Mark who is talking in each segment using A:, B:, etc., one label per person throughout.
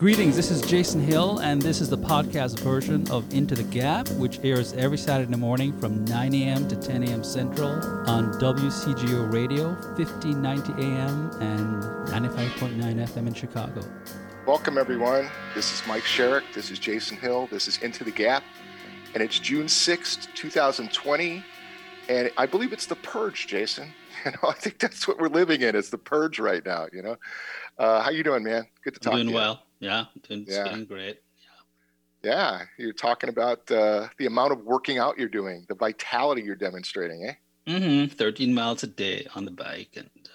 A: Greetings, this is Jason Hill, and this is the podcast version of Into the Gap, which airs every Saturday morning from 9 a.m. to 10 a.m. Central on WCGO Radio, 1590 AM and 95.9 FM in Chicago.
B: Welcome, everyone. This is Mike Sherrick. This is Jason Hill. This is Into the Gap, and it's June 6th, 2020, and I believe it's the purge, Jason. You know, I think that's what we're living in. It's the purge right now. You know, uh, how you doing, man? Good to talk.
A: Doing
B: to you.
A: well. Yeah, doing, yeah. been great.
B: Yeah, you're talking about uh, the amount of working out you're doing, the vitality you're demonstrating, eh?
A: Mm-hmm. 13 miles a day on the bike and uh,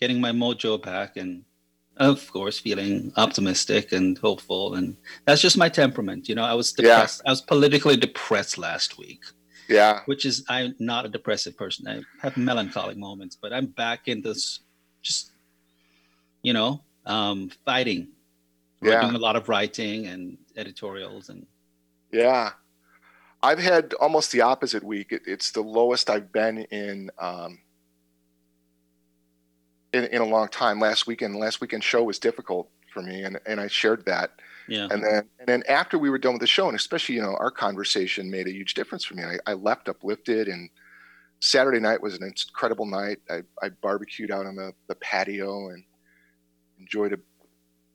A: getting my mojo back, and of course, feeling optimistic and hopeful. And that's just my temperament. You know, I was depressed. Yeah. I was politically depressed last week.
B: Yeah.
A: Which is, I'm not a depressive person. I have melancholic moments, but I'm back in this just, you know, um, fighting yeah. doing a lot of writing and editorials and
B: yeah. I've had almost the opposite week. It, it's the lowest i've been in um in, in a long time. Last weekend last weekend show was difficult for me and and i shared that.
A: Yeah.
B: And then and then after we were done with the show and especially you know our conversation made a huge difference for me. I, I left uplifted and saturday night was an incredible night. I, I barbecued out on the, the patio and enjoyed a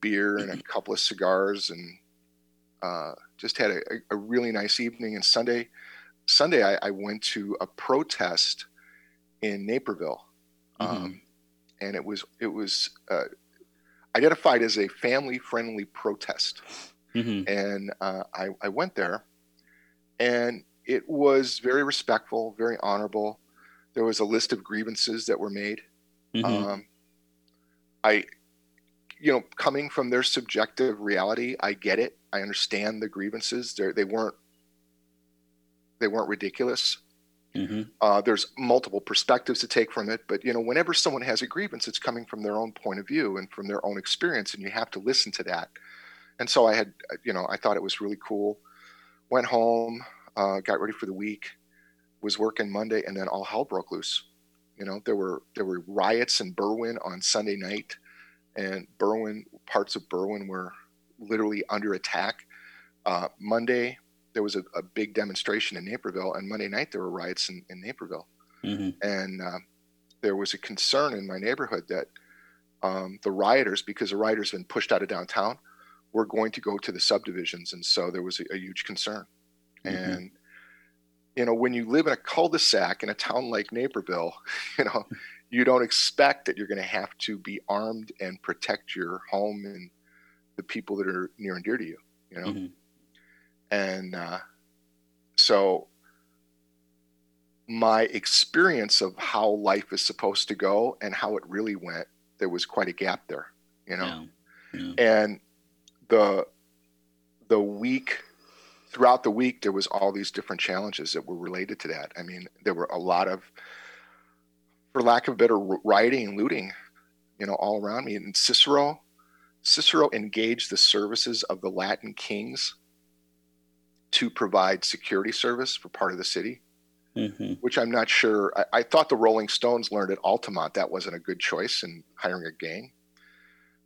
B: beer and a couple of cigars and uh, just had a, a, really nice evening. And Sunday, Sunday I, I went to a protest in Naperville, mm-hmm. um, and it was it was uh, identified as a family friendly protest. Mm-hmm. And uh, I, I went there, and it was very respectful, very honorable. There was a list of grievances that were made. Mm-hmm. Um, I you know, coming from their subjective reality, I get it. I understand the grievances. They're, they weren't they weren't ridiculous. Mm-hmm. Uh, there's multiple perspectives to take from it, but you know, whenever someone has a grievance, it's coming from their own point of view and from their own experience, and you have to listen to that. And so I had, you know, I thought it was really cool. Went home, uh, got ready for the week, was working Monday, and then all hell broke loose. You know, there were there were riots in Berwyn on Sunday night and Berwyn, parts of Berwyn were literally under attack. Uh, Monday, there was a, a, big demonstration in Naperville, and Monday night there were riots in, in Naperville. Mm-hmm. And uh, there was a concern in my neighborhood that um, the rioters, because the rioters had been pushed out of downtown, were going to go to the subdivisions, and so there was a, a huge concern. Mm-hmm. And you know, when you live in a cul-de-sac in a town like Naperville, you know, you don't expect that you're going to have to be armed and protect your home and the people that are near and dear to you you know mm-hmm. and uh, so my experience of how life is supposed to go and how it really went there was quite a gap there you know yeah. Yeah. and the the week throughout the week there was all these different challenges that were related to that i mean there were a lot of for lack of better, rioting and looting, you know, all around me. And Cicero, Cicero engaged the services of the Latin kings to provide security service for part of the city, mm-hmm. which I'm not sure. I, I, thought the Rolling Stones learned at Altamont that wasn't a good choice in hiring a gang.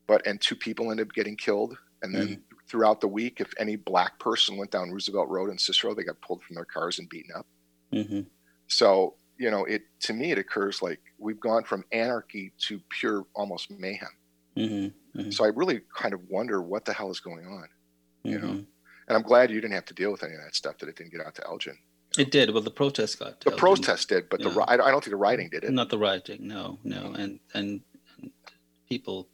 B: But and two people ended up getting killed. And then mm-hmm. throughout the week, if any black person went down Roosevelt Road in Cicero, they got pulled from their cars and beaten up. Mm-hmm. So you know, it to me it occurs like we've gone from anarchy to pure almost mayhem. Mm-hmm, mm-hmm. So I really kind of wonder what the hell is going on, you mm-hmm. know. And I'm glad you didn't have to deal with any of that stuff that it didn't get out to Elgin.
A: You know? It did. Well, the protest got.
B: the Elgin. protest did, but yeah. the I don't think the rioting did it.
A: Not the rioting. No, no, mm-hmm. and and people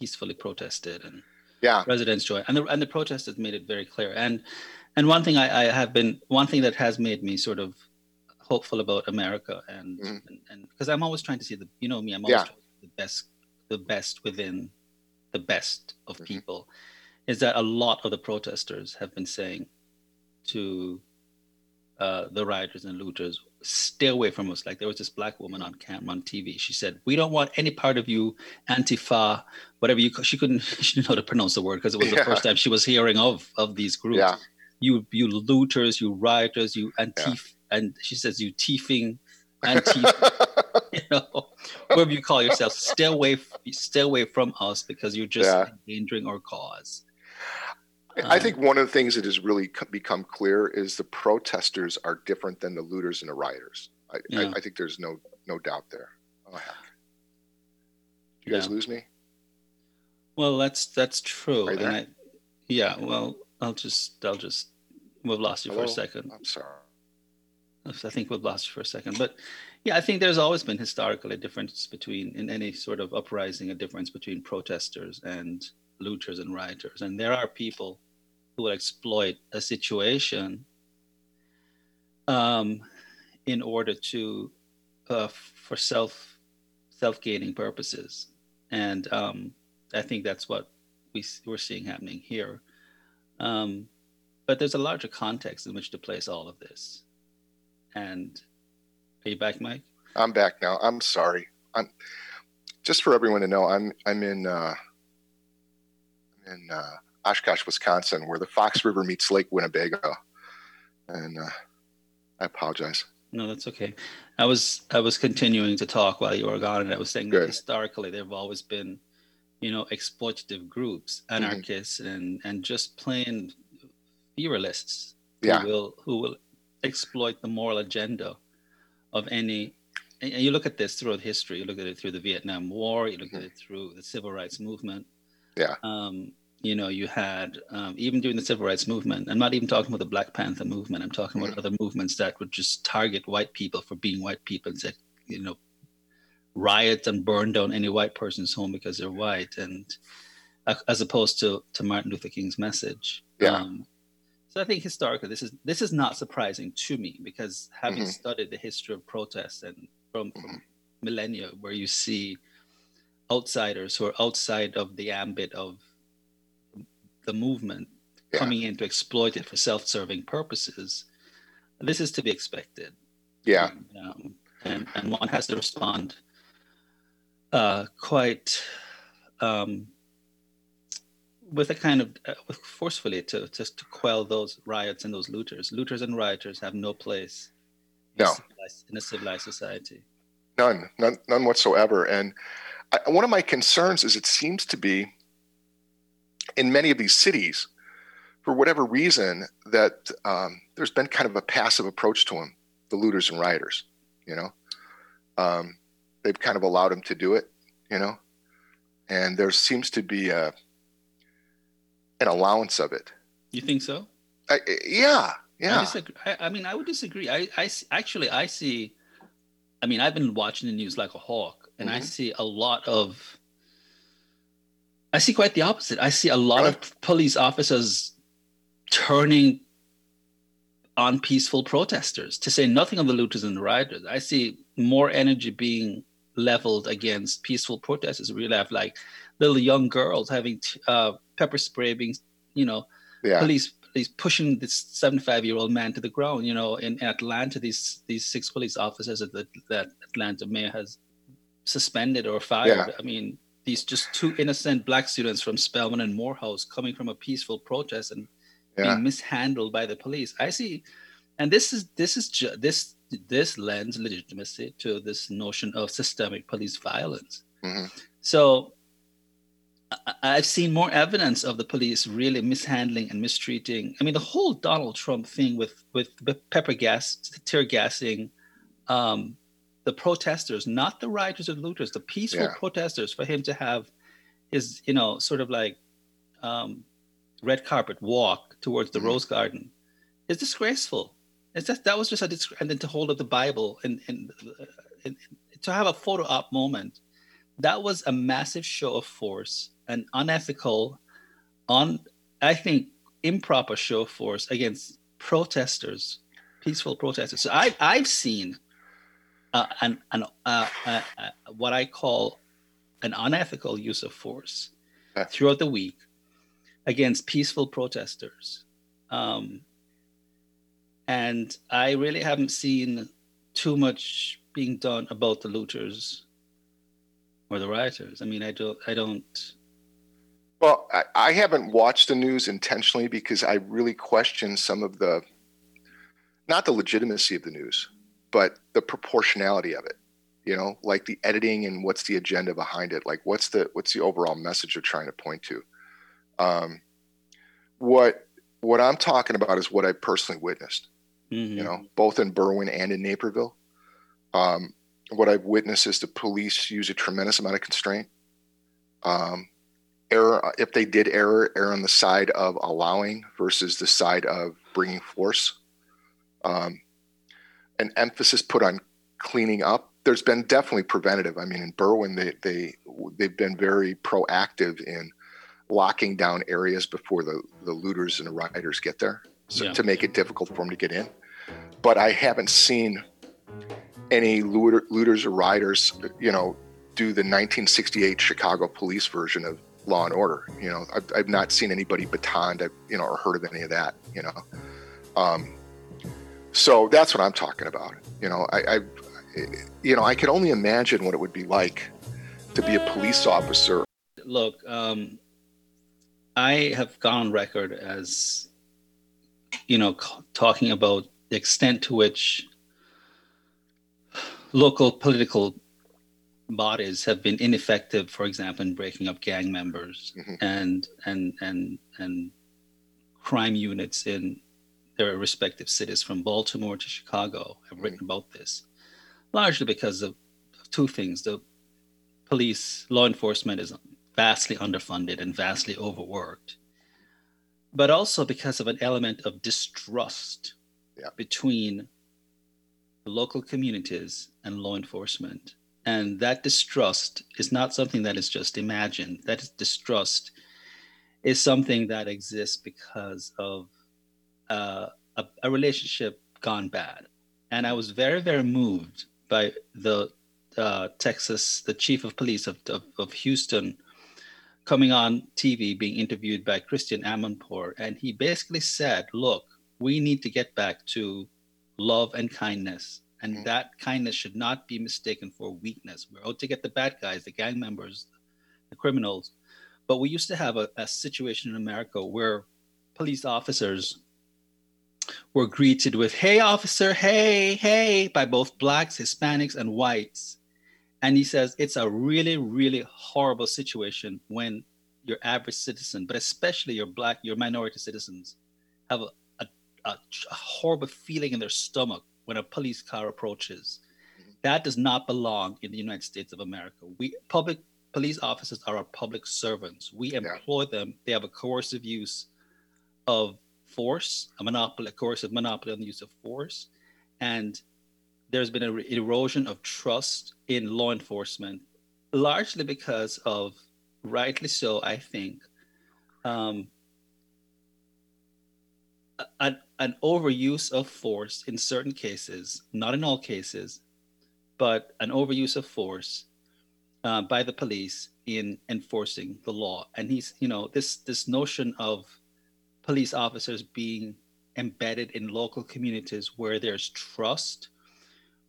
A: peacefully protested and
B: yeah
A: residents joined and the and the protesters made it very clear and and one thing I, I have been one thing that has made me sort of hopeful about America and mm-hmm. and because I'm always trying to see the you know me I'm always yeah. the best the best within the best of mm-hmm. people is that a lot of the protesters have been saying to uh, the rioters and looters stay away from us like there was this black woman on camera on tv she said we don't want any part of you antifa whatever you she couldn't she didn't know how to pronounce the word because it was yeah. the first time she was hearing of of these groups yeah. you you looters you rioters you antifa and she says you teething and you know, whatever you call yourself, stay away, stay away from us because you're just yeah. endangering our cause.
B: I um, think one of the things that has really become clear is the protesters are different than the looters and the rioters. I, yeah. I, I think there's no no doubt there. Oh heck! You guys yeah. lose me?
A: Well, that's that's true. And I, yeah. Well, I'll just I'll just we've lost you Hello? for a second.
B: I'm sorry.
A: I think we've lost you for a second, but yeah, I think there's always been historically a difference between in any sort of uprising a difference between protesters and looters and rioters, and there are people who will exploit a situation um, in order to uh, for self self gaining purposes, and um, I think that's what we we're seeing happening here. Um, but there's a larger context in which to place all of this. And are you back, Mike?
B: I'm back now. I'm sorry. I'm just for everyone to know. I'm I'm in uh, I'm in uh, Oshkosh, Wisconsin, where the Fox River meets Lake Winnebago, and uh, I apologize.
A: No, that's okay. I was I was continuing to talk while you were gone, and I was saying Good. that historically there have always been, you know, exploitative groups, mm-hmm. anarchists, mm-hmm. and and just plain fearlists
B: yeah.
A: who will who will exploit the moral agenda of any. And you look at this throughout history. You look at it through the Vietnam War. You look mm-hmm. at it through the civil rights movement.
B: Yeah.
A: Um, you know, you had um, even during the civil rights movement. I'm not even talking about the Black Panther movement. I'm talking mm-hmm. about other movements that would just target white people for being white people and said, you know, riot and burn down any white person's home because they're white, and uh, as opposed to to Martin Luther King's message.
B: Yeah. Um,
A: so I think historically, this is this is not surprising to me because having mm-hmm. studied the history of protests and from, from mm-hmm. millennia, where you see outsiders who are outside of the ambit of the movement yeah. coming in to exploit it for self-serving purposes, this is to be expected.
B: Yeah,
A: and, um, and, and one has to respond uh, quite um, with a kind of uh, forcefully to, to to quell those riots and those looters. Looters and rioters have no place.
B: In no.
A: A in a civilized society.
B: None, none, none whatsoever. And I, one of my concerns is it seems to be in many of these cities, for whatever reason, that um, there's been kind of a passive approach to them, the looters and rioters. You know, um, they've kind of allowed them to do it. You know, and there seems to be a an allowance of it.
A: You think so?
B: I, yeah, yeah.
A: I, I, mean, I would disagree. I, I actually I see. I mean, I've been watching the news like a hawk, and mm-hmm. I see a lot of. I see quite the opposite. I see a lot of police officers turning on peaceful protesters, to say nothing of the looters and the rioters. I see more energy being leveled against peaceful protesters. We have like little young girls having uh, pepper spray being, you know,
B: yeah.
A: police police pushing this 75 year old man to the ground. You know, in, in, Atlanta, these these six police officers that that Atlanta mayor has suspended or fired. Yeah. I mean, these just two innocent black students from Spelman and Morehouse coming from a peaceful protest and yeah. being mishandled by the police. I see, and this is this is ju- this this lends legitimacy to this notion of systemic police violence. Mm-hmm. So I've seen more evidence of the police really mishandling and mistreating. I mean, the whole Donald Trump thing with with pepper gas, tear gassing, um, the protesters, not the rioters or looters, the peaceful yeah. protesters, for him to have his, you know, sort of like um, red carpet walk towards the mm-hmm. Rose Garden, is disgraceful. It's just that was just a disc- and then to hold up the Bible and, and, uh, and to have a photo op moment, that was a massive show of force an unethical, on I think improper show of force against protesters, peaceful protesters. So I I've seen uh, an an uh, uh, uh, what I call an unethical use of force throughout the week against peaceful protesters. Um, and I really haven't seen too much being done about the looters or the rioters. I mean, I don't, I don't,
B: well, I, I haven't watched the news intentionally because I really question some of the, not the legitimacy of the news, but the proportionality of it. You know, like the editing and what's the agenda behind it. Like, what's the what's the overall message they're trying to point to? Um, what what I'm talking about is what I personally witnessed. Mm-hmm. You know, both in Berwyn and in Naperville. Um, what I've witnessed is the police use a tremendous amount of constraint. Um, error if they did error, error on the side of allowing versus the side of bringing force. Um, an emphasis put on cleaning up. There's been definitely preventative. I mean, in Berwyn, they they they've been very proactive in locking down areas before the the looters and the rioters get there, so yeah. to make it difficult for them to get in. But I haven't seen any looter, looters or rioters, you know, do the 1968 Chicago police version of Law and Order. You know, I've, I've not seen anybody batoned, you know, or heard of any of that. You know, um, so that's what I'm talking about. You know, I, I, you know, I can only imagine what it would be like to be a police officer.
A: Look, um, I have gone on record as, you know, talking about the extent to which local political bodies have been ineffective, for example, in breaking up gang members mm-hmm. and and and and crime units in their respective cities, from Baltimore to Chicago, have mm-hmm. written about this, largely because of, of two things: the police, law enforcement is vastly underfunded and vastly overworked, but also because of an element of distrust yeah. between local communities and law enforcement. And that distrust is not something that is just imagined. That distrust is something that exists because of uh, a, a, relationship gone bad. And I was very, very moved by the uh, Texas, the chief of police of, of, of, Houston, coming on TV being interviewed by Christiane Amanpour. And he basically said, look, we need to get back to love and kindness. And mm-hmm. that kindness should not be mistaken for weakness. We're out to get the bad guys, the gang members, the criminals. But we used to have a, a situation in America where police officers were greeted with, hey, officer, hey, hey, by both blacks, Hispanics, and whites. And he says it's a really, really horrible situation when your average citizen, but especially your black, your minority citizens, have a, a, a horrible feeling in their stomach when a police car approaches. Mm-hmm. That does not belong in the United States of America. We public police officers are our public servants. We employ yeah. them. They have a coercive use of force, a monopoly, a coercive monopoly on the use of force, and there's been an erosion of trust in law enforcement, largely because of, rightly so, I think, um, an, an overuse of force in certain cases, not in all cases, but an overuse of force uh, by the police in enforcing the law. And he's, you know, this this notion of police officers being embedded in local communities where there's trust,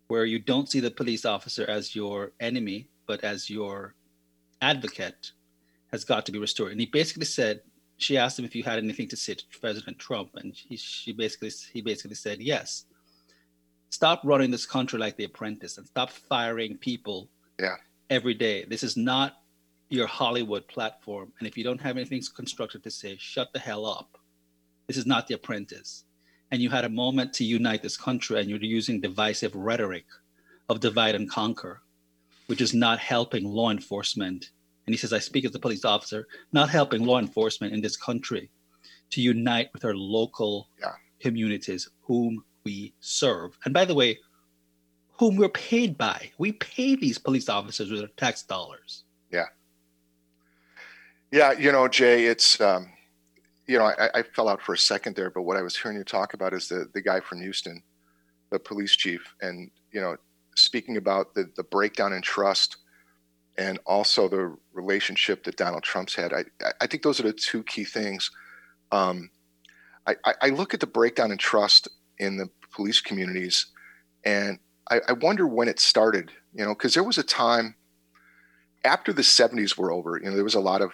A: where you don't see the police officer as your enemy, but as your advocate, has got to be restored. And he basically said she asked him if you had anything to say to President Trump, and he, she basically he basically said yes. Stop running this country like The Apprentice, and stop firing people
B: yeah.
A: every day. This is not your Hollywood platform, and if you don't have anything constructive to say, shut the hell up. This is not The Apprentice, and you had a moment to unite this country, and you're using divisive rhetoric of divide and conquer, which is not helping law enforcement and he says, I speak as a police officer, not helping law enforcement in this country to unite with our local yeah. communities whom we serve. And by the way, whom we're paid by. We pay these police officers with our tax dollars.
B: Yeah. Yeah, you know, Jay, it's um, you know, I, I, fell out for a second there, but what I was hearing you talk about is the the guy from Houston, the police chief, and you know, speaking about the the breakdown in trust and also the relationship that Donald Trump's had. I, I think those are the two key things. Um, I, I, look at the breakdown in trust in the police communities, and I, I wonder when it started. You know, because there was a time after the '70s were over. You know, there was a lot of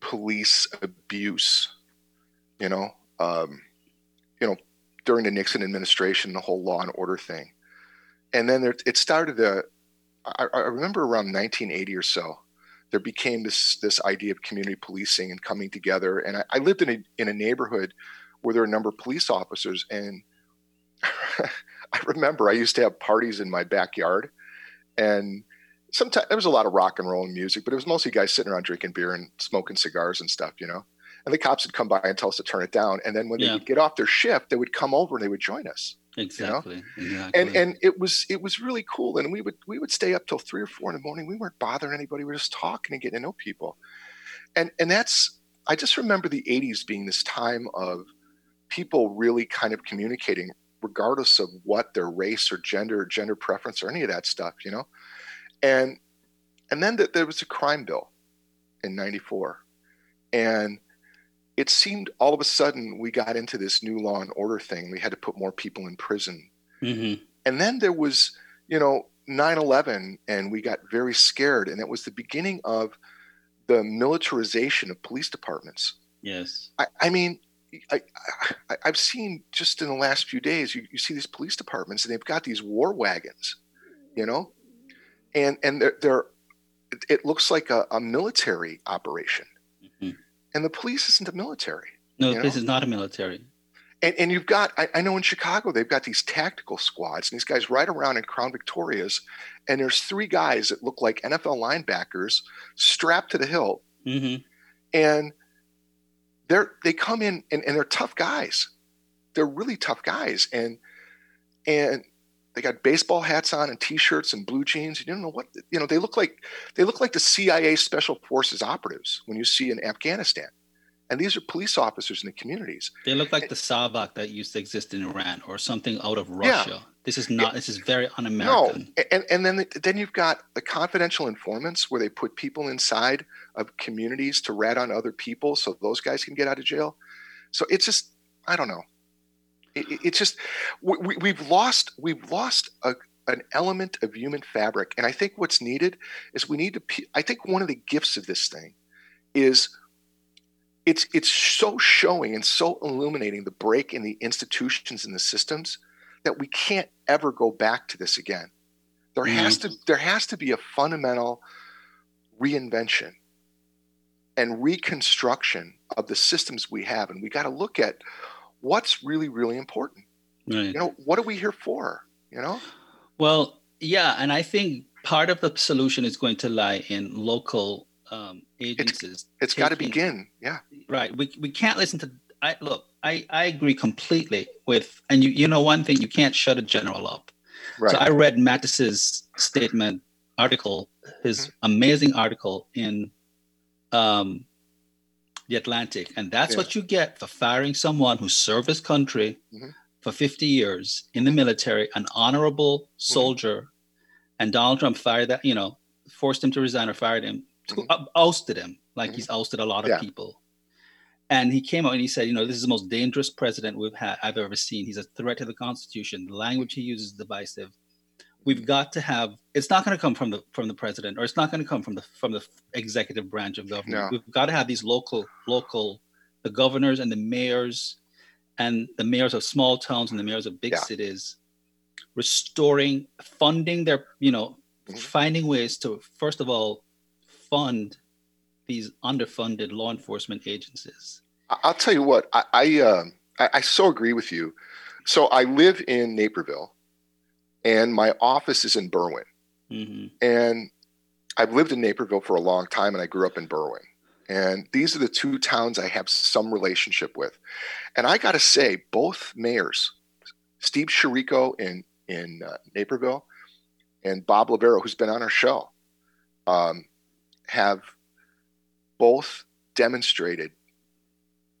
B: police abuse. You know, um, you know, during the Nixon administration, the whole law and order thing, and then there, it started to I, I remember around 1980 or so, there became this this idea of community policing and coming together. And I, I lived in a in a neighborhood where there were a number of police officers, and I remember I used to have parties in my backyard, and sometimes there was a lot of rock and roll and music, but it was mostly guys sitting around drinking beer and smoking cigars and stuff, you know. And the cops would come by and tell us to turn it down. And then when yeah. they would get off their shift, they would come over and they would join us.
A: Exactly.
B: You know? exactly. And and it was it was really cool. And we would we would stay up till three or four in the morning. We weren't bothering anybody. We were just talking and getting to know people. And and that's I just remember the 80s being this time of people really kind of communicating regardless of what their race or gender or gender preference or any of that stuff, you know. And and then the, there was a crime bill in 94. And it seemed all of a sudden we got into this new law and order thing. We had to put more people in prison. Mm-hmm. And then there was, you know, 9 11, and we got very scared. And it was the beginning of the militarization of police departments.
A: Yes.
B: I, I mean, I, I, have seen just in the last few days, you, you see these police departments and they've got these war wagons, you know, and and they're, they're it looks like a, a military operation and the police isn't the military.
A: No, the this is not a military.
B: And, and you've got, I, I, know in Chicago, they've got these tactical squads, and these guys ride around in Crown Victorias, and there's three guys that look like NFL linebackers strapped to the hilt. Mm-hmm. And they're, they come in and, and they're tough guys. They're really tough guys. And, and they got baseball hats on and t-shirts and blue jeans. You don't know what you know. They look like they look like the CIA Special Forces operatives when you see in Afghanistan. And these are police officers in the communities.
A: They look like the Savak that used to exist in Iran or something out of Russia. Yeah. This is not. This is very un-American.
B: No, and and then then you've got the confidential informants where they put people inside of communities to rat on other people so those guys can get out of jail. So it's just I don't know it, it's just we, we've lost we've lost a, an element of human fabric. And i think what's needed is we need to i think one of the gifts of this thing is it's it's so showing and so illuminating the break in the institutions and the systems that we can't ever go back to this again. There mm-hmm. has to there has to be a fundamental reinvention and reconstruction of the systems we have. And we got to look at what's really really important right. you know what are we here for you know
A: well yeah and i think part of the solution is going to lie in local um, agencies
B: it's, it's got to begin yeah
A: right we, we can't listen to i look i i agree completely with and you you know one thing you can't shut a general up right. so i read mattis's statement article his mm-hmm. amazing article in um the Atlantic. And that's yeah. what you get for firing someone who served his country mm-hmm. for 50 years in the military, an honorable mm-hmm. soldier. Mm-hmm. And Donald Trump fired that, you know, forced him to resign or fired him, mm-hmm. uh, ousted him like mm-hmm. he's ousted a lot of yeah. people. And he came out and he said, you know, this is the most dangerous president we've had I've ever seen. He's a threat to the Constitution. The language he uses is divisive we've got to have it's not going to come from the from the president or it's not going to come from the from the executive branch of government no. we've got to have these local local the governors and the mayors and the mayors of small towns and the mayors of big yeah. cities restoring funding their you know mm-hmm. finding ways to first of all fund these underfunded law enforcement agencies
B: i'll tell you what i i, uh, I, I so agree with you so i live in naperville and my office is in Berwyn. Mm-hmm. And I've lived in Naperville for a long time, and I grew up in Berwyn. And these are the two towns I have some relationship with. And I got to say, both mayors, Steve Chirico in in uh, Naperville and Bob Lovero, who's been on our show, um, have both demonstrated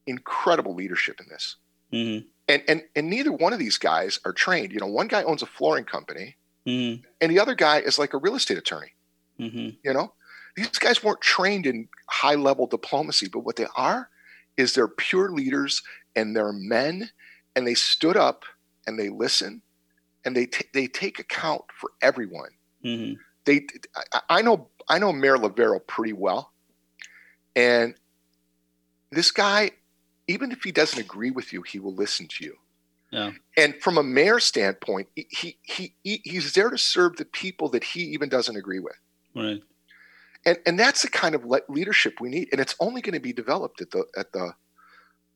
B: incredible leadership in this. Mm-hmm and and and neither one of these guys are trained. You know, one guy owns a flooring company, mm-hmm. and the other guy is like a real estate attorney. Mm-hmm. You know, these guys weren't trained in high level diplomacy, but what they are is they're pure leaders and they're men, and they stood up and they listen, and they t- they take account for everyone. Mm-hmm. They, I, I know I know Mayor Lovero pretty well, and this guy even if he doesn't agree with you, he will listen to you. Yeah. And from a mayor standpoint, he, he he he's there to serve the people that he even doesn't agree with.
A: Right.
B: and and that's the kind of le- leadership we need and it's only going to be developed at the at the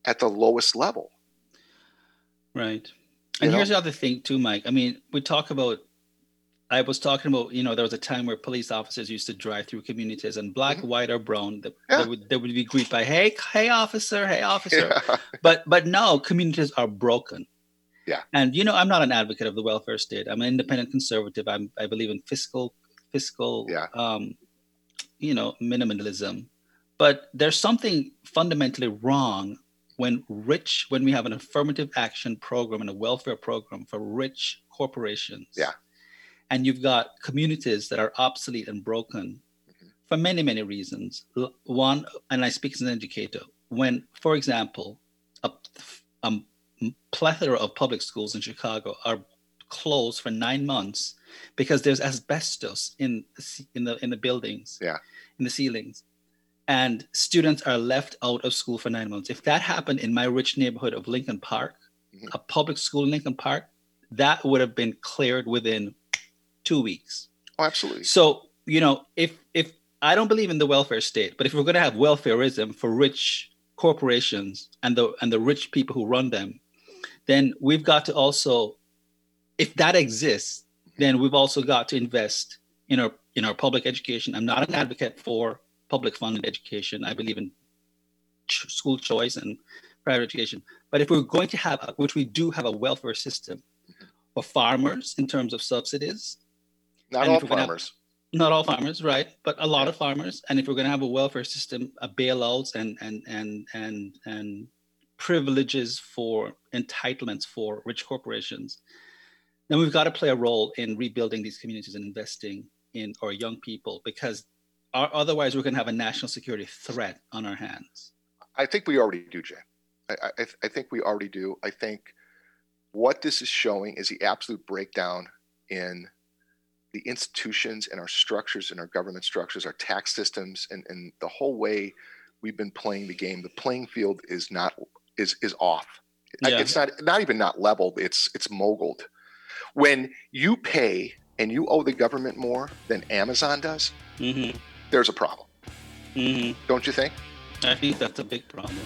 B: at the lowest level
A: right and you here's know? the other thing too mike i mean we talk about i was talking about you know there was a time where police officers used to drive through communities and black mm-hmm. white or brown they, yeah. they, would, they would be greeted by hey hey officer hey officer yeah. but but now communities are broken
B: yeah
A: and you know i'm not an advocate of the welfare state i'm an independent conservative i'm i believe in fiscal fiscal
B: yeah.
A: um, you know minimalism but there's something fundamentally wrong when rich when we have an affirmative action program and a welfare program for rich corporations
B: yeah
A: and you've got communities that are obsolete and broken mm-hmm. for many many reasons one and i speak as an educator when for example a, a plethora of public schools in chicago are closed for nine months because there's asbestos in in the in the buildings,
B: yeah,
A: in the ceilings, and students are left out of school for nine months. If that happened in my rich neighborhood of Lincoln Park, mm-hmm. a public school in Lincoln Park, that would have been cleared within two weeks.
B: Oh, absolutely.
A: So you know, if if I don't believe in the welfare state, but if we're going to have welfareism for rich corporations and the and the rich people who run them, then we've got to also, if that exists, then we've also got to invest in our in our public education. I'm not an advocate for public funded education. I believe in ch- school choice and private education. But if we're going to have, which we do have a welfare system for farmers in terms of subsidies,
B: not all farmers.
A: Have, not all farmers, right? But a lot yeah. of farmers. And if we're going to have a welfare system, a bailouts and and and and and privileges for entitlements for rich corporations, then we've got to play a role in rebuilding these communities and investing in our young people because our, otherwise we're going to have a national security threat on our hands.
B: I think we already do, Jay. I, I, I think we already do. I think what this is showing is the absolute breakdown in the institutions and our structures and our government structures, our tax systems, and, and the whole way we've been playing the game. The playing field is not is is off. Yeah. It's not not even not leveled. It's it's moguled. When you pay and you owe the government more than Amazon does, mm-hmm. there's a problem. Mm-hmm. Don't you think?
A: I think that's a big problem.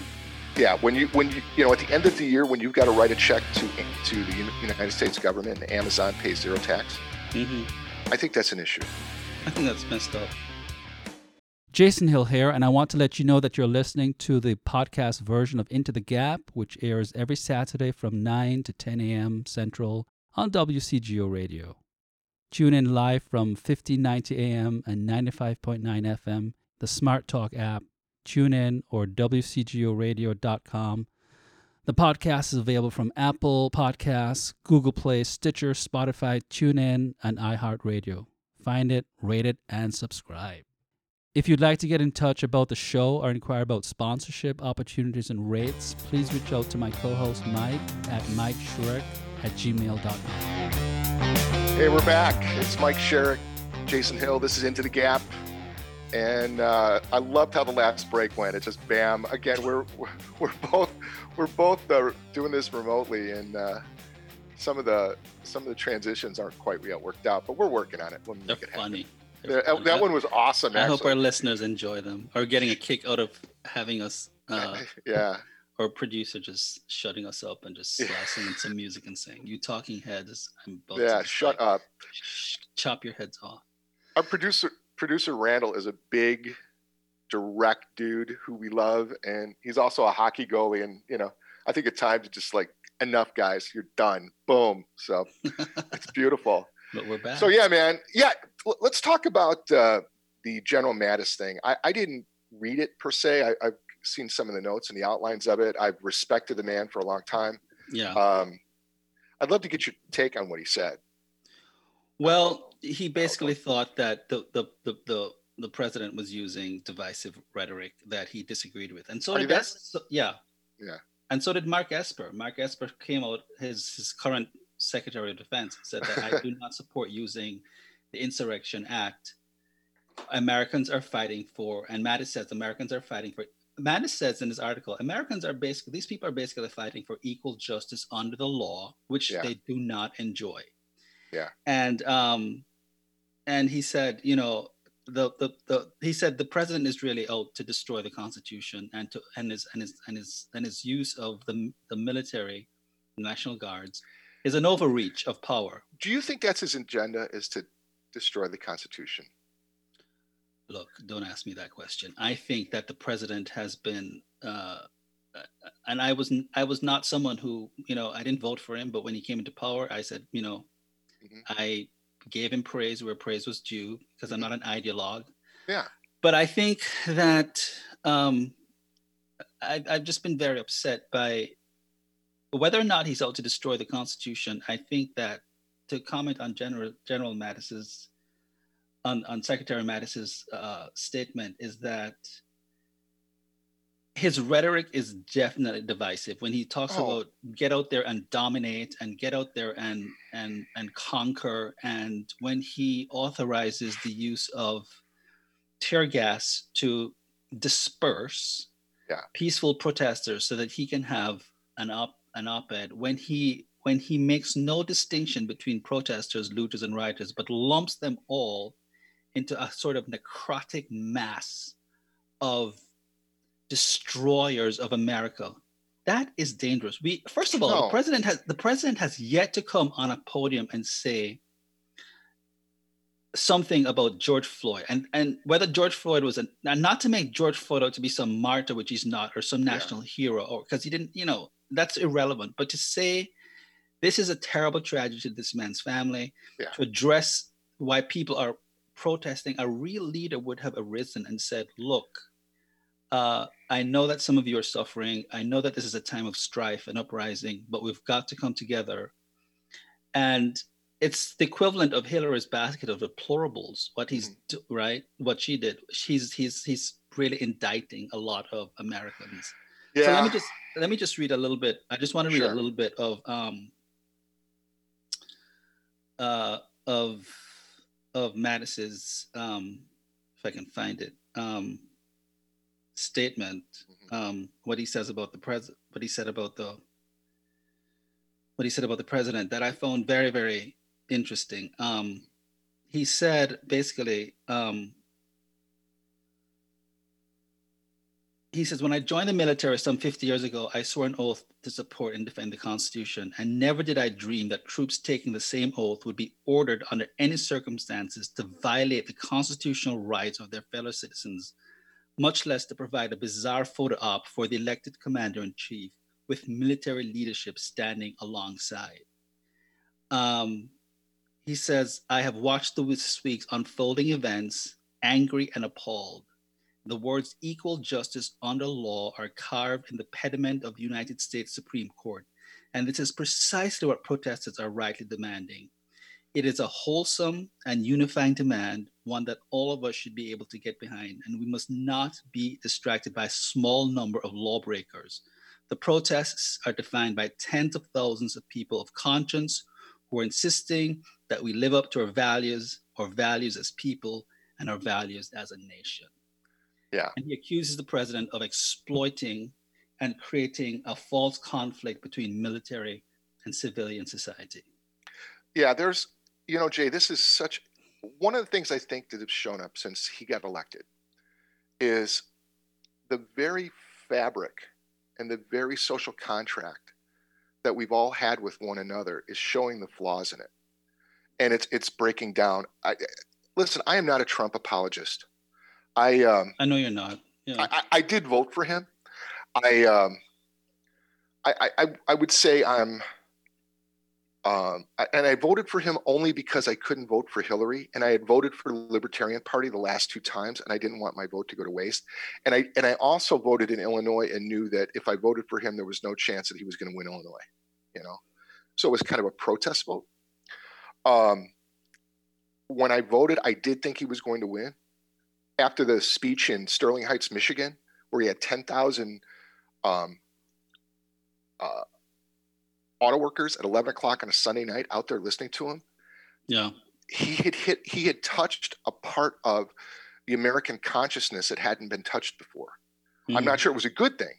B: Yeah, when you when you you know at the end of the year when you've got to write a check to to the United States government and Amazon pays zero tax, mm-hmm. I think that's an issue.
A: I think that's messed up.
C: Jason Hill here, and I want to let you know that you're listening to the podcast version of Into the Gap, which airs every Saturday from 9 to 10 a.m. Central on WCGO Radio. Tune in live from 1590 AM and 95.9 FM, the Smart Talk app, tune in or WCGORadio.com. The podcast is available from Apple Podcasts, Google Play, Stitcher, Spotify, TuneIn, and iHeartRadio. Find it, rate it, and subscribe. If you'd like to get in touch about the show or inquire about sponsorship opportunities and rates, please reach out to my co host Mike at Mike Sherrick at gmail.com.
B: Hey, we're back. It's Mike Sherrick, Jason Hill. This is Into the Gap. And uh, I loved how the last break went. It just bam. Again, we're we're, both we're both uh, doing this remotely, and uh, some of the some of the transitions aren't quite yet worked out, but we're working on it.
A: We'll They're funny.
B: They're funny. That one was awesome.
A: I actually. hope our listeners enjoy them or getting a kick out of having us. Uh,
B: yeah,
A: or producer just shutting us up and just slicing in some music and saying, "You talking heads, I'm
B: about yeah, shut like, up,
A: chop your heads off."
B: Our producer producer Randall is a big, direct dude who we love, and he's also a hockey goalie. And you know, I think at times it's just like enough, guys, you're done, boom. So it's beautiful.
A: But we're back.
B: So yeah, man, yeah. Let's talk about uh, the General Mattis thing. I, I didn't read it per se. I, I've seen some of the notes and the outlines of it. I've respected the man for a long time.
A: Yeah.
B: Um, I'd love to get your take on what he said.
A: Well, he basically thought that the the the the, the president was using divisive rhetoric that he disagreed with, and so did that. So, yeah.
B: Yeah.
A: And so did Mark Esper. Mark Esper came out his his current Secretary of Defense said that I do not support using the Insurrection Act. Americans are fighting for, and Mattis says Americans are fighting for Mattis says in his article, Americans are basically these people are basically fighting for equal justice under the law, which yeah. they do not enjoy.
B: Yeah.
A: And um, and he said, you know, the, the, the he said the president is really out to destroy the constitution and to and his and his and his and his use of the the military national guards is an overreach of power.
B: Do you think that's his agenda is to destroy the constitution?
A: Look don't ask me that question. I think that the president has been uh, and i was i was not someone who you know i didn't vote for him but when he came into power i said you know mm-hmm. i gave him praise where praise was due because I'm not an ideologue.
B: Yeah.
A: But I think that um, I, I've just been very upset by whether or not he's out to destroy the Constitution. I think that to comment on General General Mattis's on, on Secretary Mattis's uh, statement is that his rhetoric is definitely divisive when he talks oh. about get out there and dominate and get out there and and and conquer and when he authorizes the use of tear gas to disperse
B: yeah.
A: peaceful protesters so that he can have an op an op-ed when he when he makes no distinction between protesters looters and rioters but lumps them all into a sort of necrotic mass of destroyers of America. That is dangerous. We first of all, no. the president has the president has yet to come on a podium and say something about George Floyd and and whether George Floyd was a not to make George Floyd out to be some martyr, which he's not, or some national yeah. hero, or because he didn't, you know, that's irrelevant. But to say this is a terrible tragedy to this man's family,
B: yeah.
A: to address why people are protesting, a real leader would have arisen and said, look, uh, I know that some of you are suffering. I know that this is a time of strife and uprising, but we've got to come together. And it's the equivalent of Hillary's basket of deplorables. What he's mm-hmm. right, what she did. She's he's he's really indicting a lot of Americans. Yeah. So let me just let me just read a little bit. I just want to read sure. a little bit of um uh of of Mattis's um if I can find it. Um statement, mm-hmm. um, what he says about the president, what he said about the, what he said about the president, that I found very, very interesting. Um, he said basically, um, he says, when I joined the military some 50 years ago, I swore an oath to support and defend the Constitution. And never did I dream that troops taking the same oath would be ordered under any circumstances to violate the constitutional rights of their fellow citizens much less to provide a bizarre photo op for the elected commander in chief with military leadership standing alongside. Um, he says, I have watched the week's unfolding events, angry and appalled. The words equal justice under law are carved in the pediment of the United States Supreme Court, and this is precisely what protesters are rightly demanding. It is a wholesome and unifying demand, one that all of us should be able to get behind, and we must not be distracted by a small number of lawbreakers. The protests are defined by tens of thousands of people of conscience who are insisting that we live up to our values, our values as people, and our values as a nation.
B: Yeah.
A: And he accuses the president of exploiting and creating a false conflict between military and civilian society.
B: Yeah, there's you know, Jay, this is such one of the things I think that have shown up since he got elected is the very fabric and the very social contract that we've all had with one another is showing the flaws in it, and it's it's breaking down. I, listen, I am not a Trump apologist. I um,
A: I know you're not.
B: Yeah. I, I, did vote for him. I um, I, I I would say I'm um, and I voted for him only because I couldn't vote for Hillary, and I had voted for the Libertarian Party the last two times, and I didn't want my vote to go to waste. And I and I also voted in Illinois and knew that if I voted for him, there was no chance that he was going to win Illinois. You know, so it was kind of a protest vote. Um, when I voted, I did think he was going to win. After the speech in Sterling Heights, Michigan, where he had ten thousand um, uh, auto workers at 11 o'clock on a Sunday night out there listening to him.
A: Yeah.
B: He had hit, he had touched a part of the American consciousness that hadn't been touched before. Mm-hmm. I'm not sure it was a good thing.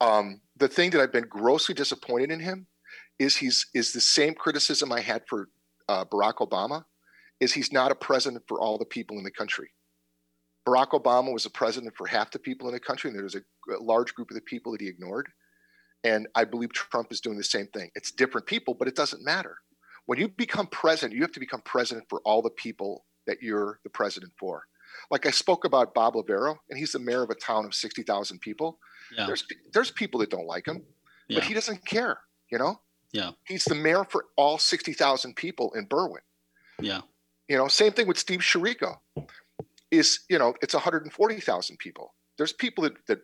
B: Um, the thing that I've been grossly disappointed in him is he's is the same criticism I had for uh, Barack Obama, is he's not a president for all the people in the country. Barack Obama was a president for half the people in the country, and there was a, a large group of the people that he ignored. And I believe Trump is doing the same thing. It's different people, but it doesn't matter. When you become president, you have to become president for all the people that you're the president for. Like I spoke about Bob Lovero, and he's the mayor of a town of 60,000 people. Yeah. There's there's people that don't like him, yeah. but he doesn't care, you know?
A: Yeah.
B: He's the mayor for all 60,000 people in Berwyn.
A: Yeah.
B: You know, same thing with Steve Chirico. Is, you know, it's 140,000 people. There's people that, that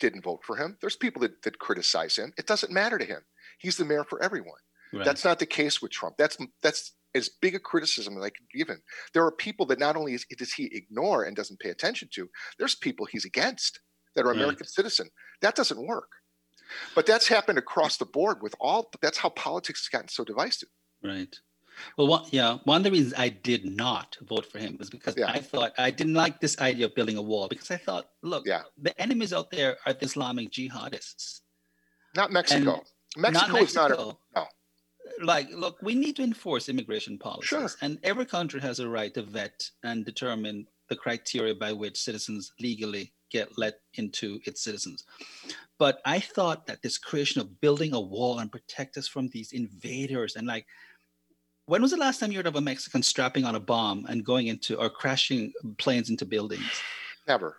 B: didn't vote for him. There's people that, that criticize him. It doesn't matter to him. He's the mayor for everyone. Right. That's not the case with Trump. That's that's as big a criticism as I can give him. There are people that not only is, does he ignore and doesn't pay attention to, there's people he's against that are right. American citizen. That doesn't work. But that's happened across the board with all. That's how politics has gotten so divisive.
A: Right. Well, one, yeah, one of the reasons I did not vote for him was because yeah. I thought I didn't like this idea of building a wall because I thought, look, yeah. the enemies out there are the Islamic jihadists.
B: Not Mexico. Mexico, not Mexico is not a, no.
A: Like, look, we need to enforce immigration policies, sure. and every country has a right to vet and determine the criteria by which citizens legally get let into its citizens. But I thought that this creation of building a wall and protect us from these invaders and like when was the last time you heard of a Mexican strapping on a bomb and going into or crashing planes into buildings?
B: Never.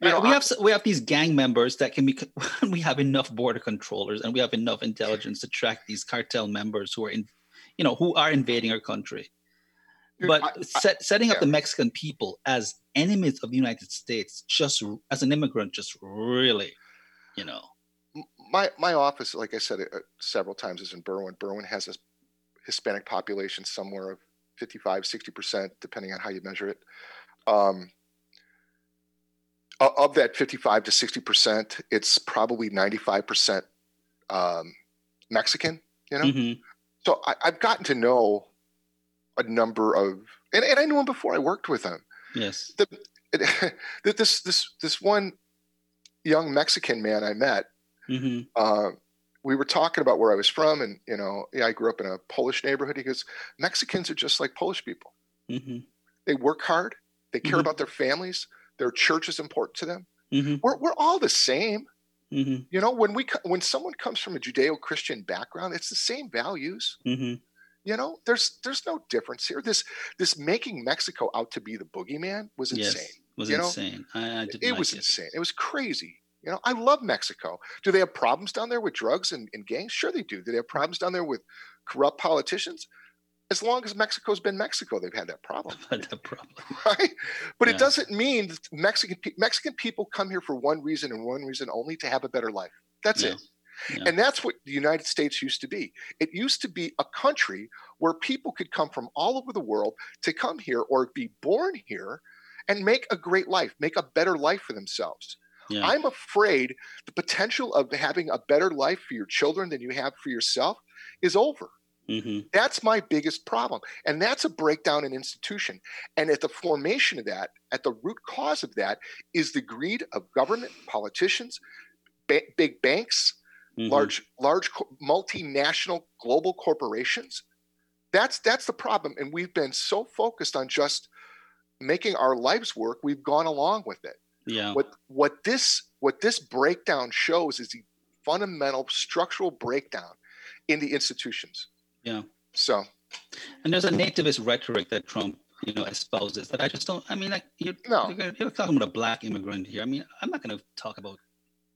A: You know, we I, have we have these gang members that can be. we have enough border controllers and we have enough intelligence to track these cartel members who are in, you know, who are invading our country. But I, set, setting yeah. up the Mexican people as enemies of the United States, just as an immigrant, just really, you know.
B: My my office, like I said uh, several times, is in Berwyn. Berwyn has a Hispanic population somewhere of 55, 60%, depending on how you measure it. Um, of that 55 to 60%, it's probably 95% um, Mexican, you know? Mm-hmm. So I, have gotten to know a number of, and, and I knew him before I worked with him.
A: Yes.
B: The, it, this, this, this one young Mexican man I met, mm-hmm. uh, we were talking about where I was from, and you know, yeah, I grew up in a Polish neighborhood. He goes, Mexicans are just like Polish people. Mm-hmm. They work hard. They care mm-hmm. about their families. Their church is important to them. Mm-hmm. We're we're all the same. Mm-hmm. You know, when we when someone comes from a Judeo-Christian background, it's the same values. Mm-hmm. You know, there's there's no difference here. This this making Mexico out to be the boogeyman was insane. Yes,
A: was
B: you
A: insane.
B: I, I it like was it. insane. It was crazy. You know, I love Mexico. Do they have problems down there with drugs and, and gangs? Sure, they do. Do they have problems down there with corrupt politicians? As long as Mexico's been Mexico, they've had that problem.
A: had that problem,
B: right? But yeah. it doesn't mean that Mexican Mexican people come here for one reason and one reason only to have a better life. That's yeah. it. Yeah. And that's what the United States used to be. It used to be a country where people could come from all over the world to come here or be born here and make a great life, make a better life for themselves. Yeah. I'm afraid the potential of having a better life for your children than you have for yourself is over. Mm-hmm. That's my biggest problem. And that's a breakdown in institution. And at the formation of that, at the root cause of that, is the greed of government, politicians, ba- big banks, mm-hmm. large, large multinational global corporations. That's that's the problem. And we've been so focused on just making our lives work, we've gone along with it.
A: Yeah.
B: What what this what this breakdown shows is the fundamental structural breakdown in the institutions.
A: Yeah.
B: So.
A: And there's a nativist rhetoric that Trump, you know, espouses that I just don't. I mean, like you're, no. you're, you're talking about a black immigrant here. I mean, I'm not going to talk about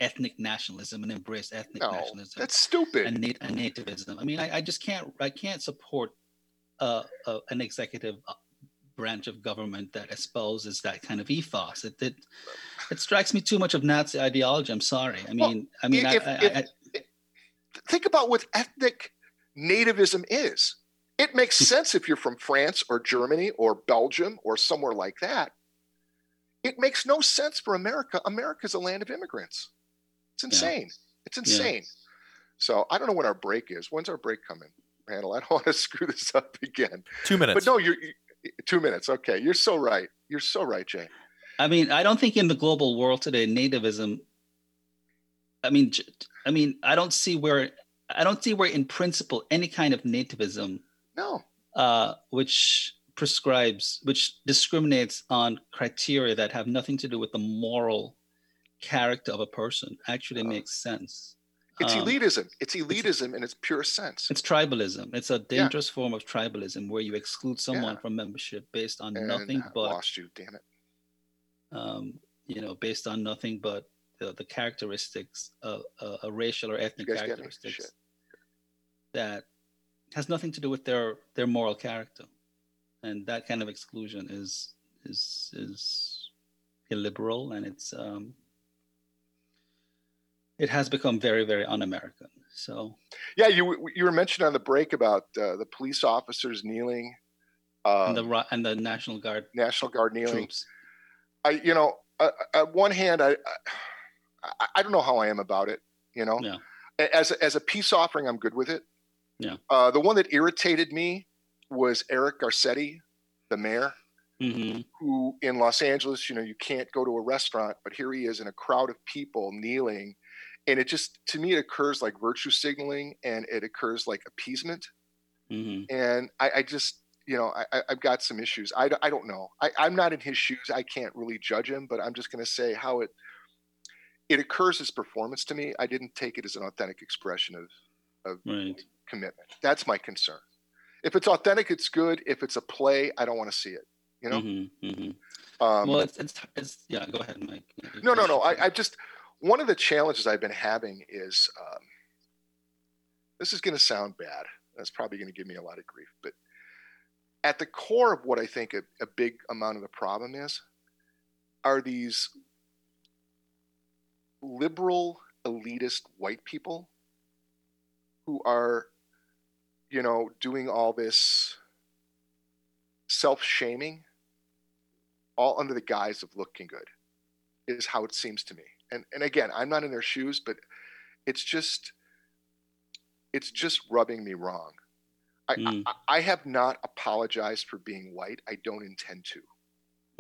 A: ethnic nationalism and embrace ethnic no, nationalism.
B: That's stupid.
A: And, nat- and nativism. I mean, I, I, just can't. I can't support uh, uh, an executive branch of government that espouses that kind of ethos. It it, it strikes me too much of Nazi ideology. I'm sorry. I mean, well, I mean, if, I, if, I, I,
B: think about what ethnic nativism is. It makes hmm. sense if you're from France or Germany or Belgium or somewhere like that. It makes no sense for America. America's a land of immigrants. It's insane. Yeah. It's insane. Yeah. So I don't know when our break is. When's our break coming? Randall, I don't want to screw this up again.
D: Two minutes.
B: But no, you're Two minutes. Okay. You're so right. You're so right, Jay.
A: I mean, I don't think in the global world today, nativism. I mean, I mean, I don't see where I don't see where, in principle, any kind of nativism.
B: No.
A: Uh, which prescribes, which discriminates on criteria that have nothing to do with the moral character of a person, actually uh, makes sense.
B: It's um, elitism. It's elitism it's, in its pure sense.
A: It's tribalism. It's a dangerous yeah. form of tribalism where you exclude someone yeah. from membership based on and nothing I but
B: lost you. Damn it.
A: Um, you know, based on nothing but the, the characteristics of uh, a racial or ethnic characteristics that has nothing to do with their their moral character, and that kind of exclusion is is is illiberal and it's um, it has become very very un-American. So
B: yeah, you you were mentioning on the break about uh, the police officers kneeling,
A: um, and the and the National Guard
B: National Guard kneeling. Troops. I you know uh, at one hand I, I, I don't know how I am about it. You know, yeah. as as a peace offering, I'm good with it.
A: Yeah.
B: Uh, the one that irritated me was Eric Garcetti, the mayor.
A: Mm-hmm.
B: Who in Los Angeles, you know, you can't go to a restaurant, but here he is in a crowd of people kneeling and it just to me it occurs like virtue signaling and it occurs like appeasement.
A: Mm-hmm.
B: and I, I, just you know I, have got some issues. I, I don't know. I, i'm not in his shoes. I can't really judge him but i'm just going to say how it it occurs as performance to me. I didn't take it as an authentic expression of of
A: right.
B: commitment. That's my concern. If it's authentic it's good. If it's a play i don't want to see it you know?
A: Mm-hmm, mm-hmm. Um, well it's, it's, it's yeah go ahead mike.
B: No no no. I, I just one of the challenges I've been having is um, this is going to sound bad. That's probably going to give me a lot of grief. But at the core of what I think a, a big amount of the problem is are these liberal, elitist white people who are, you know, doing all this self shaming all under the guise of looking good, is how it seems to me and and again, I'm not in their shoes, but it's just it's just rubbing me wrong. I, mm. I, I, have not apologized for being white. I don't intend to.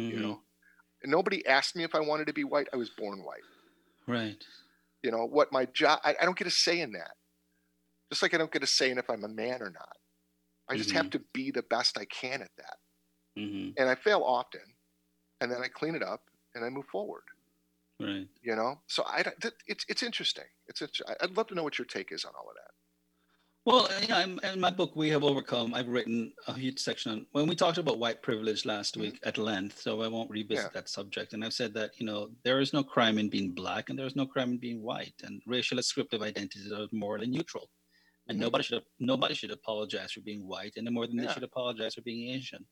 B: Mm-hmm. You know, and nobody asked me if I wanted to be white. I was born white.
A: Right.
B: You know what my job? I, I don't get a say in that. Just like I don't get a say in if I'm a man or not. I just mm-hmm. have to be the best I can at that.
A: Mm-hmm.
B: And I fail often, and then I clean it up and I move forward.
A: Right.
B: You know, so I it's it's interesting. It's, it's I'd love to know what your take is on all of that.
A: Well, yeah, you know, in my book, we have overcome. I've written a huge section on when we talked about white privilege last mm-hmm. week at length. So I won't revisit yeah. that subject. And I've said that you know there is no crime in being black, and there is no crime in being white, and racial ascriptive identities are morally neutral. And mm-hmm. nobody should nobody should apologize for being white any more than yeah. they should apologize for being Asian.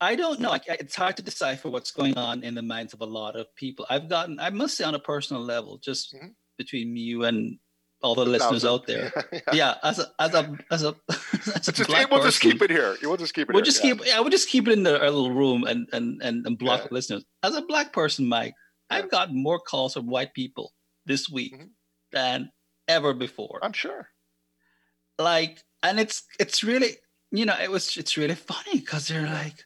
A: I don't know. It's hard to decipher what's going on in the minds of a lot of people. I've gotten, I must say, on a personal level, just mm-hmm. between you and all the, listeners out there. yeah. yeah, as a as a as a,
B: as a just, black we'll person, just keep it here. We'll just keep it.
A: We'll
B: here.
A: just yeah. keep. Yeah, we'll just keep it in the little room and and and, and block yeah. the listeners. As a black person, Mike, yeah. I've got more calls from white people this week mm-hmm. than ever before.
B: I'm sure.
A: Like, and it's it's really you know it was it's really funny because they're like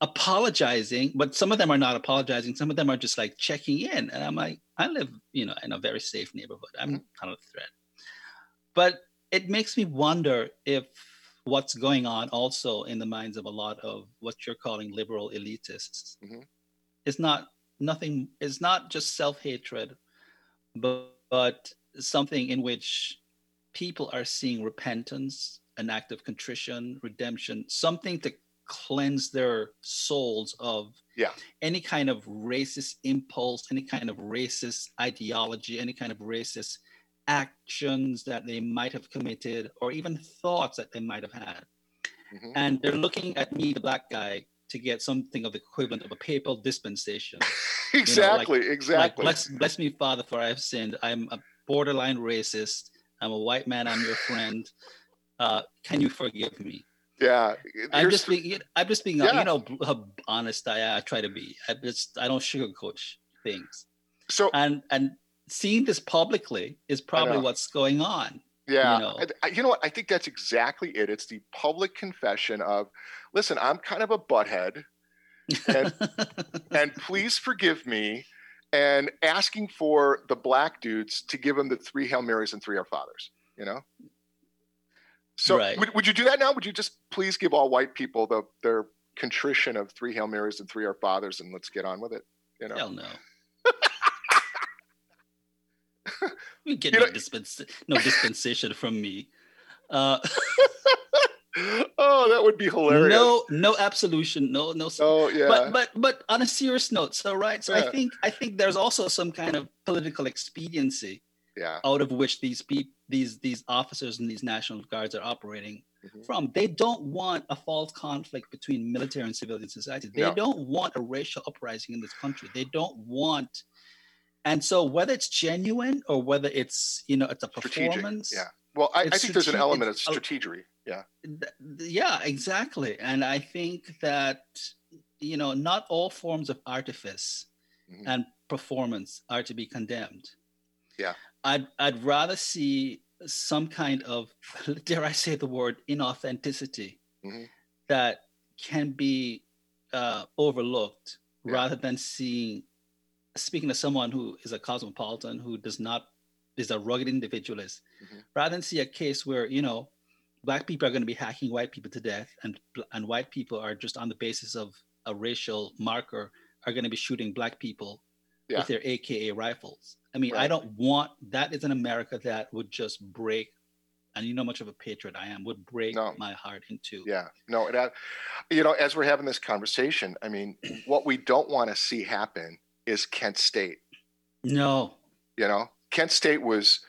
A: apologizing, but some of them are not apologizing. Some of them are just like checking in. And I'm like, I live, you know, in a very safe neighborhood. I'm mm-hmm. not a threat. But it makes me wonder if what's going on also in the minds of a lot of what you're calling liberal elitists mm-hmm. is not nothing is not just self-hatred, but, but something in which people are seeing repentance, an act of contrition, redemption, something to cleanse their souls of
B: yeah.
A: any kind of racist impulse, any kind of racist ideology, any kind of racist actions that they might have committed, or even thoughts that they might have had. Mm-hmm. And they're looking at me, the black guy, to get something of the equivalent of a papal dispensation.
B: exactly, you know, like, exactly.
A: Like, bless, bless me, Father, for I have sinned. I'm a borderline racist. I'm a white man. I'm your friend. Uh, can you forgive me?
B: Yeah,
A: I'm just being. I'm just being. Yeah. You know, honest. I, I try to be. I just. I don't sugarcoat things.
B: So
A: and and seeing this publicly is probably what's going on.
B: Yeah, you know? I, you know what? I think that's exactly it. It's the public confession of, listen, I'm kind of a butthead, and, and please forgive me, and asking for the black dudes to give them the three Hail Marys and three Our Fathers. You know, So right. would, would you do that now? Would you just please give all white people the their contrition of three Hail Marys and three Our Fathers and let's get on with it? You know?
A: Hell no. we get no, dispens- no dispensation from me. Uh,
B: oh, that would be hilarious.
A: No, no absolution. No, no.
B: Oh, yeah.
A: But but but on a serious note, so right. So yeah. I think I think there's also some kind of political expediency.
B: Yeah.
A: Out of which these people, these these officers and these national guards are operating mm-hmm. from. They don't want a false conflict between military and civilian society. They no. don't want a racial uprising in this country. They don't want. And so whether it's genuine or whether it's you know it's a performance,
B: Strategic. yeah well, I, I think there's an element of strategy. Yeah.
A: Yeah, exactly. And I think that, you know, not all forms of artifice mm-hmm. and performance are to be condemned.
B: Yeah.
A: I'd, I'd rather see some kind of, dare I say the word, inauthenticity mm-hmm. that can be uh, overlooked yeah. rather than seeing, speaking to someone who is a cosmopolitan, who does not is a rugged individualist, mm-hmm. rather than see a case where you know black people are going to be hacking white people to death, and and white people are just on the basis of a racial marker are going to be shooting black people yeah. with their AKA rifles. I mean, right. I don't want that is an America that would just break. And you know much of a patriot I am would break no. my heart into.
B: Yeah, no, uh, you know, as we're having this conversation, I mean, what we don't want to see happen is Kent State.
A: No,
B: you know, Kent State was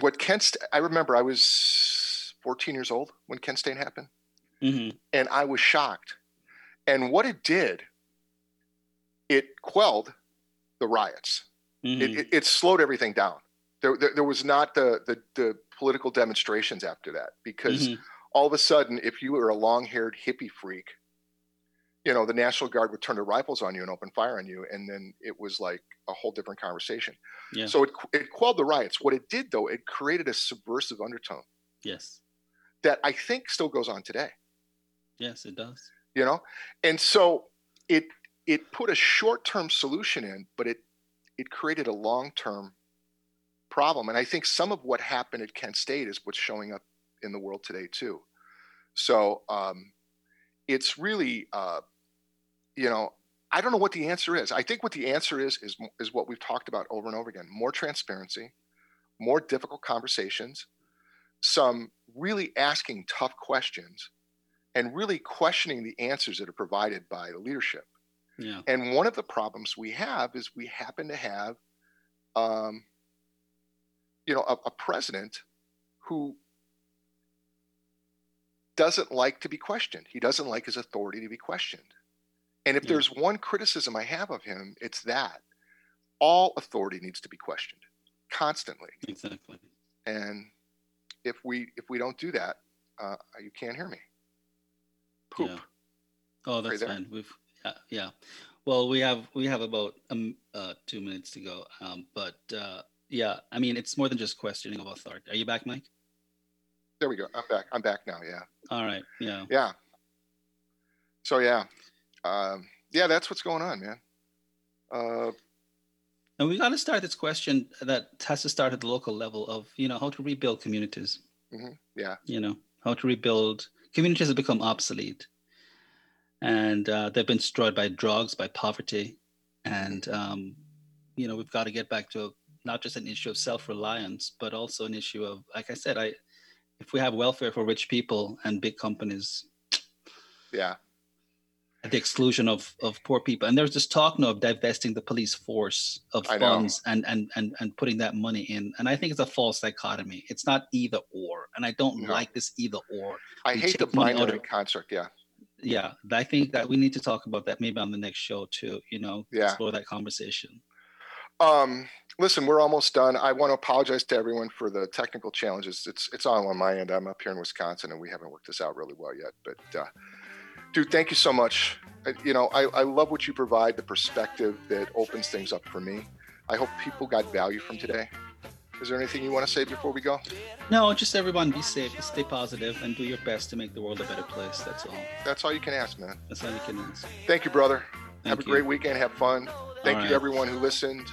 B: what Kent. St- I remember I was 14 years old when Kent State happened, mm-hmm. and I was shocked. And what it did, it quelled the riots. Mm-hmm. It, it, it, slowed everything down. There, there, there, was not the, the, the political demonstrations after that because mm-hmm. all of a sudden, if you were a long-haired hippie freak you know, the National Guard would turn their rifles on you and open fire on you, and then it was like a whole different conversation. Yeah. So it it quelled the riots. What it did, though, it created a subversive undertone.
A: Yes.
B: That I think still goes on today.
A: Yes, it does.
B: You know, and so it it put a short term solution in, but it it created a long term problem. And I think some of what happened at Kent State is what's showing up in the world today too. So um, it's really uh, you know, I don't know what the answer is. I think what the answer is is is what we've talked about over and over again: more transparency, more difficult conversations, some really asking tough questions, and really questioning the answers that are provided by the leadership.
A: Yeah.
B: And one of the problems we have is we happen to have, um, you know, a, a president who doesn't like to be questioned. He doesn't like his authority to be questioned. And if yeah. there's one criticism I have of him, it's that all authority needs to be questioned constantly.
A: Exactly.
B: And if we if we don't do that, uh, you can't hear me. Poop.
A: Yeah. Oh, that's fine. We've yeah, yeah. Well, we have we have about um uh, two minutes to go. Um, but uh, yeah, I mean, it's more than just questioning of authority. Are you back, Mike?
B: There we go. I'm back. I'm back now. Yeah.
A: All right. Yeah.
B: Yeah. So yeah, um, yeah, that's what's going on, man. Uh,
A: and we got to start this question that has to start at the local level of you know how to rebuild communities.
B: Mm-hmm. Yeah.
A: You know how to rebuild communities have become obsolete, and uh, they've been destroyed by drugs, by poverty, and um, you know we've got to get back to not just an issue of self-reliance, but also an issue of, like I said, I if we have welfare for rich people and big companies,
B: yeah,
A: at the exclusion of, of poor people. And there's this talk now of divesting the police force of funds and, and, and, and putting that money in. And I think it's a false dichotomy. It's not either or. And I don't no. like this either or.
B: I we hate the binary construct. Yeah.
A: Yeah. I think that we need to talk about that maybe on the next show too, you know, yeah. explore that conversation.
B: Um, listen, we're almost done. I want to apologize to everyone for the technical challenges. It's, it's all on my end. I'm up here in Wisconsin and we haven't worked this out really well yet, but, uh, dude, thank you so much. You know, I, I love what you provide, the perspective that opens things up for me. I hope people got value from today. Is there anything you want to say before we go?
A: No, just everyone be safe, stay positive, and do your best to make the world a better place. That's all.
B: That's all you can ask, man.
A: That's all you can ask.
B: Thank you, brother. Thank have a great weekend. Have fun. Thank all you right. everyone who listened.